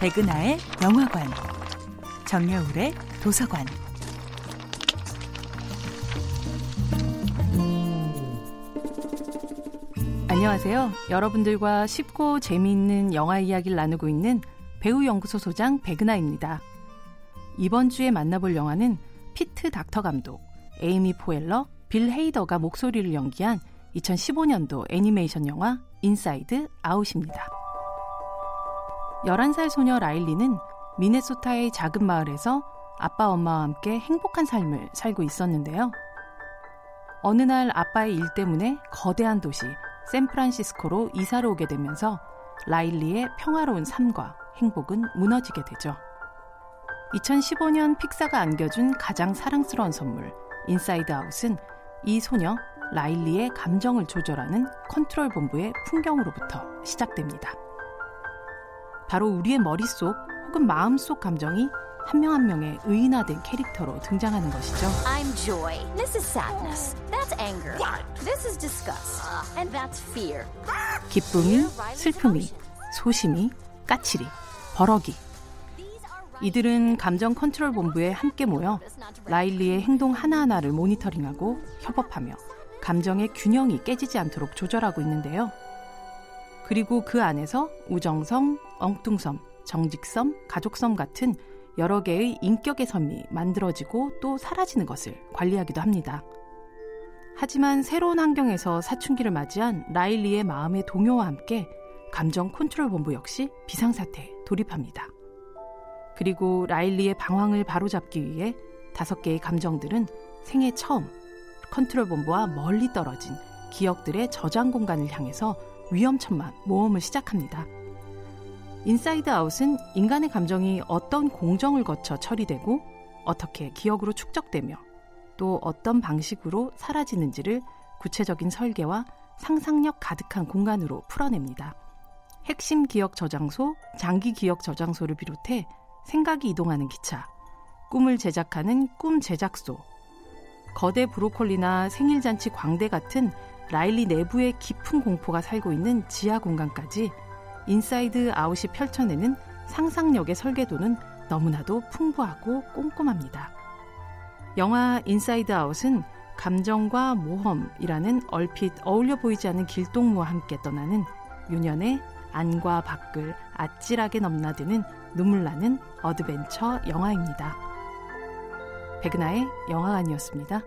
백은하의 영화관, 정여울의 도서관. 안녕하세요. 여러분들과 쉽고 재미있는 영화 이야기를 나누고 있는 배우 연구소 소장 백은하입니다. 이번 주에 만나볼 영화는 피트 닥터 감독, 에이미 포엘러, 빌 헤이더가 목소리를 연기한 2015년도 애니메이션 영화 인사이드 아웃입니다. 11살 소녀 라일리는 미네소타의 작은 마을에서 아빠 엄마와 함께 행복한 삶을 살고 있었는데요. 어느 날 아빠의 일 때문에 거대한 도시 샌프란시스코로 이사를 오게 되면서 라일리의 평화로운 삶과 행복은 무너지게 되죠. 2015년 픽사가 안겨준 가장 사랑스러운 선물 인사이드 아웃은 이 소녀 라일리의 감정을 조절하는 컨트롤 본부의 풍경으로부터 시작됩니다. 바로 우리의 머릿속 혹은 마음속 감정이 한명한 명의 의인화된 캐릭터로 등장하는 것이죠. I'm joy. This is sadness. That's anger. This is disgust. And that's fear. 기쁨이, 슬픔이, 소심이, 까칠이, 버럭이. 이들은 감정 컨트롤 본부에 함께 모여 라일리의 행동 하나하나를 모니터링하고 협업하며 감정의 균형이 깨지지 않도록 조절하고 있는데요. 그리고 그 안에서 우정섬, 엉뚱섬, 정직섬, 가족섬 같은 여러 개의 인격의 섬이 만들어지고 또 사라지는 것을 관리하기도 합니다. 하지만 새로운 환경에서 사춘기를 맞이한 라일리의 마음의 동요와 함께 감정 컨트롤 본부 역시 비상사태에 돌입합니다. 그리고 라일리의 방황을 바로잡기 위해 다섯 개의 감정들은 생애 처음 컨트롤 본부와 멀리 떨어진 기억들의 저장 공간을 향해서 위험천만 모험을 시작합니다. 인사이드 아웃은 인간의 감정이 어떤 공정을 거쳐 처리되고 어떻게 기억으로 축적되며 또 어떤 방식으로 사라지는지를 구체적인 설계와 상상력 가득한 공간으로 풀어냅니다. 핵심 기억 저장소, 장기 기억 저장소를 비롯해 생각이 이동하는 기차, 꿈을 제작하는 꿈 제작소, 거대 브로콜리나 생일잔치 광대 같은 라일리 내부의 깊은 공포가 살고 있는 지하 공간까지 인사이드 아웃이 펼쳐내는 상상력의 설계도는 너무나도 풍부하고 꼼꼼합니다. 영화 인사이드 아웃은 감정과 모험이라는 얼핏 어울려 보이지 않는 길동무와 함께 떠나는 유년의 안과 밖을 아찔하게 넘나드는 눈물 나는 어드벤처 영화입니다. 백은하의 영화관이었습니다.